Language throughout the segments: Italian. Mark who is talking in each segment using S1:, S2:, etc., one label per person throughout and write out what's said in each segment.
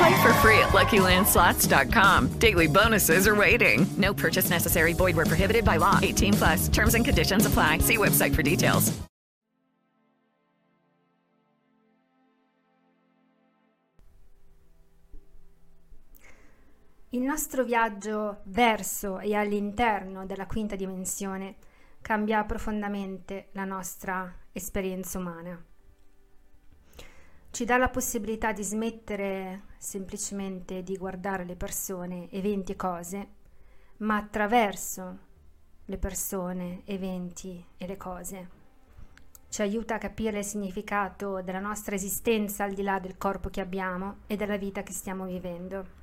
S1: Play for free at LuckyLandSlots.com. Daily bonuses are waiting. No purchase necessary. Void where prohibited by law. 18 plus. Terms and conditions apply. See website for details.
S2: Il nostro viaggio verso e all'interno della quinta dimensione cambia profondamente la nostra esperienza umana. Ci dà la possibilità di smettere semplicemente di guardare le persone, eventi e cose, ma attraverso le persone, eventi e le cose. Ci aiuta a capire il significato della nostra esistenza al di là del corpo che abbiamo e della vita che stiamo vivendo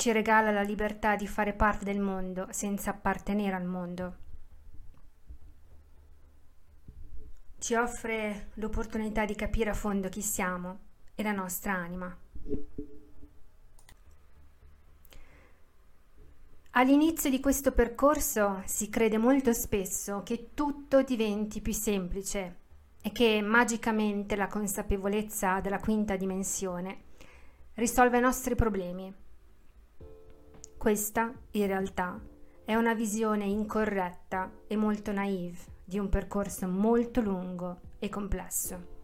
S2: ci regala la libertà di fare parte del mondo senza appartenere al mondo. Ci offre l'opportunità di capire a fondo chi siamo e la nostra anima. All'inizio di questo percorso si crede molto spesso che tutto diventi più semplice e che magicamente la consapevolezza della quinta dimensione risolve i nostri problemi questa, in realtà, è una visione incorretta e molto naive di un percorso molto lungo e complesso.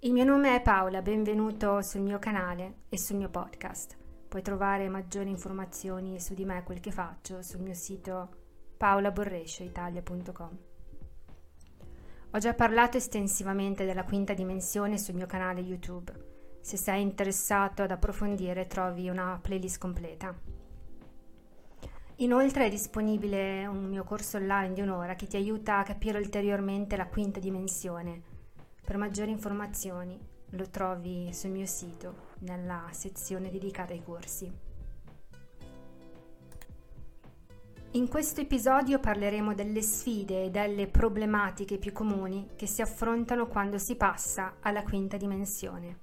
S2: Il mio nome è Paola, benvenuto sul mio canale e sul mio podcast. Puoi trovare maggiori informazioni su di me e quel che faccio sul mio sito paolaborrescioitalia.com. Ho già parlato estensivamente della quinta dimensione sul mio canale YouTube se sei interessato ad approfondire trovi una playlist completa. Inoltre è disponibile un mio corso online di un'ora che ti aiuta a capire ulteriormente la quinta dimensione. Per maggiori informazioni lo trovi sul mio sito nella sezione dedicata ai corsi. In questo episodio parleremo delle sfide e delle problematiche più comuni che si affrontano quando si passa alla quinta dimensione.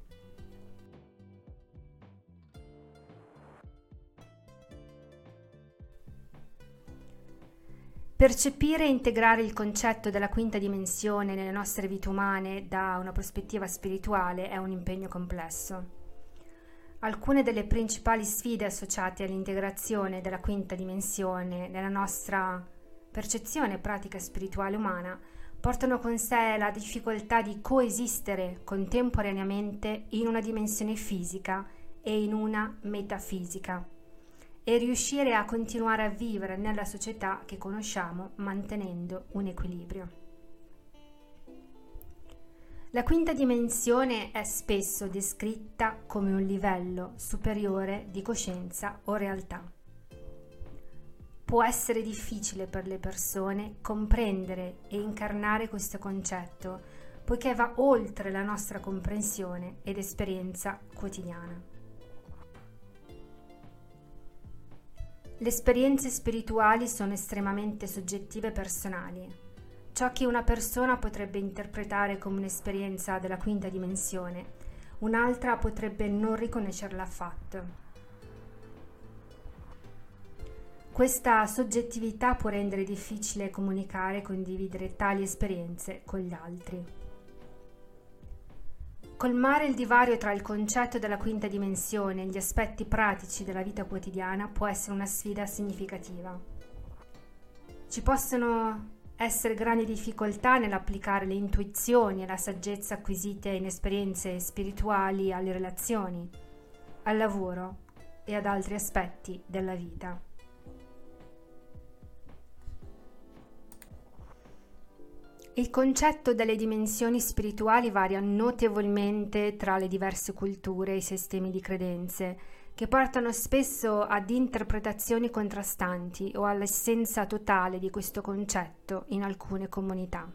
S2: Percepire e integrare il concetto della quinta dimensione nelle nostre vite umane da una prospettiva spirituale è un impegno complesso. Alcune delle principali sfide associate all'integrazione della quinta dimensione nella nostra percezione e pratica spirituale umana portano con sé la difficoltà di coesistere contemporaneamente in una dimensione fisica e in una metafisica e riuscire a continuare a vivere nella società che conosciamo mantenendo un equilibrio. La quinta dimensione è spesso descritta come un livello superiore di coscienza o realtà. Può essere difficile per le persone comprendere e incarnare questo concetto, poiché va oltre la nostra comprensione ed esperienza quotidiana. Le esperienze spirituali sono estremamente soggettive e personali. Ciò che una persona potrebbe interpretare come un'esperienza della quinta dimensione, un'altra potrebbe non riconoscerla affatto. Questa soggettività può rendere difficile comunicare e condividere tali esperienze con gli altri. Colmare il divario tra il concetto della quinta dimensione e gli aspetti pratici della vita quotidiana può essere una sfida significativa. Ci possono essere grandi difficoltà nell'applicare le intuizioni e la saggezza acquisite in esperienze spirituali alle relazioni, al lavoro e ad altri aspetti della vita. Il concetto delle dimensioni spirituali varia notevolmente tra le diverse culture e i sistemi di credenze, che portano spesso ad interpretazioni contrastanti o all'essenza totale di questo concetto in alcune comunità.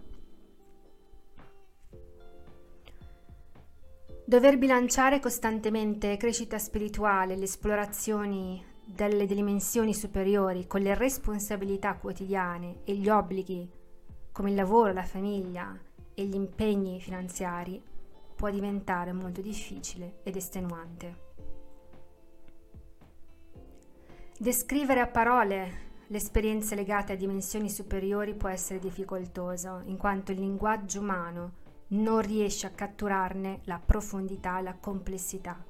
S2: Dover bilanciare costantemente crescita spirituale e le esplorazioni delle dimensioni superiori con le responsabilità quotidiane e gli obblighi come il lavoro, la famiglia e gli impegni finanziari, può diventare molto difficile ed estenuante. Descrivere a parole le esperienze legate a dimensioni superiori può essere difficoltoso, in quanto il linguaggio umano non riesce a catturarne la profondità e la complessità.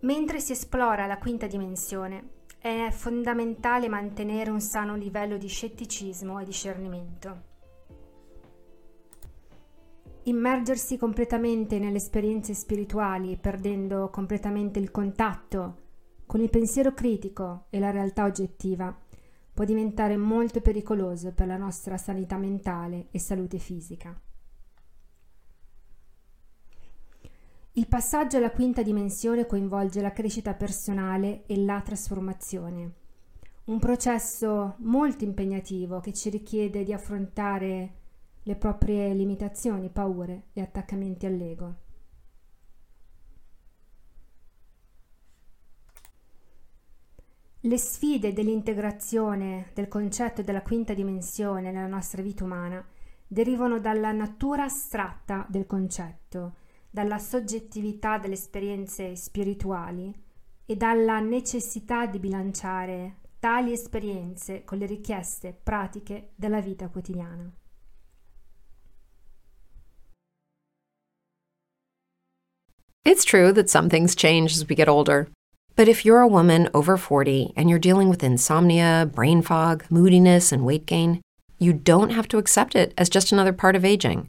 S2: Mentre si esplora la quinta dimensione, è fondamentale mantenere un sano livello di scetticismo e discernimento. Immergersi completamente nelle esperienze spirituali, perdendo completamente il contatto con il pensiero critico e la realtà oggettiva, può diventare molto pericoloso per la nostra sanità mentale e salute fisica. Il passaggio alla quinta dimensione coinvolge la crescita personale e la trasformazione. Un processo molto impegnativo che ci richiede di affrontare le proprie limitazioni, paure e attaccamenti all'ego. Le sfide dell'integrazione del concetto della quinta dimensione nella nostra vita umana derivano dalla natura astratta del concetto dalla soggettività delle esperienze spirituali e dalla necessità di bilanciare tali esperienze con le richieste pratiche della vita quotidiana.
S3: It's true that some things change as we get older. But if you're a woman over 40 and you're dealing with insomnia, brain fog, moodiness, and weight gain, you don't have to accept it as just another part of aging.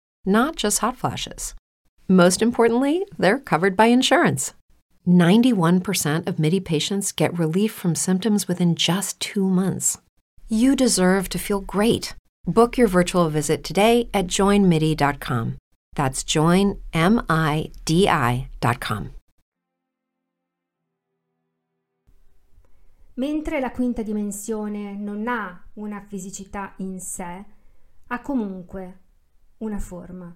S3: not just hot flashes. Most importantly, they're covered by insurance. 91% of MIDI patients get relief from symptoms within just two months. You deserve to feel great. Book your virtual visit today at joinmidi.com. That's joinmidi.com.
S2: Mentre la quinta dimensione non ha una fisicità in sé, ha comunque una forma.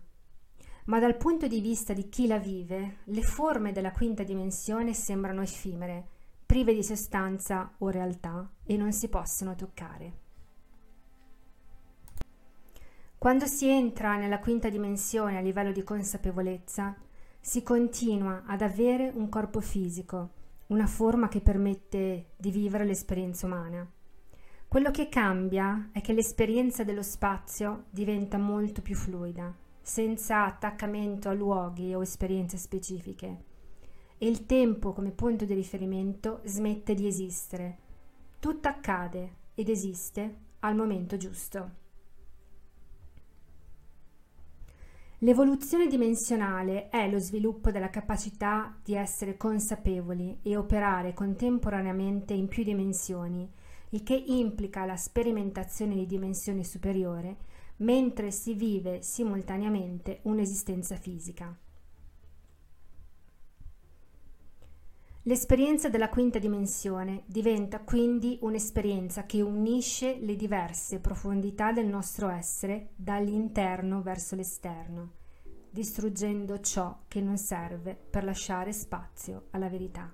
S2: Ma dal punto di vista di chi la vive, le forme della quinta dimensione sembrano effimere, prive di sostanza o realtà e non si possono toccare. Quando si entra nella quinta dimensione a livello di consapevolezza, si continua ad avere un corpo fisico, una forma che permette di vivere l'esperienza umana. Quello che cambia è che l'esperienza dello spazio diventa molto più fluida, senza attaccamento a luoghi o esperienze specifiche. E il tempo come punto di riferimento smette di esistere. Tutto accade ed esiste al momento giusto. L'evoluzione dimensionale è lo sviluppo della capacità di essere consapevoli e operare contemporaneamente in più dimensioni il che implica la sperimentazione di dimensione superiore mentre si vive simultaneamente un'esistenza fisica. L'esperienza della quinta dimensione diventa quindi un'esperienza che unisce le diverse profondità del nostro essere dall'interno verso l'esterno, distruggendo ciò che non serve per lasciare spazio alla verità.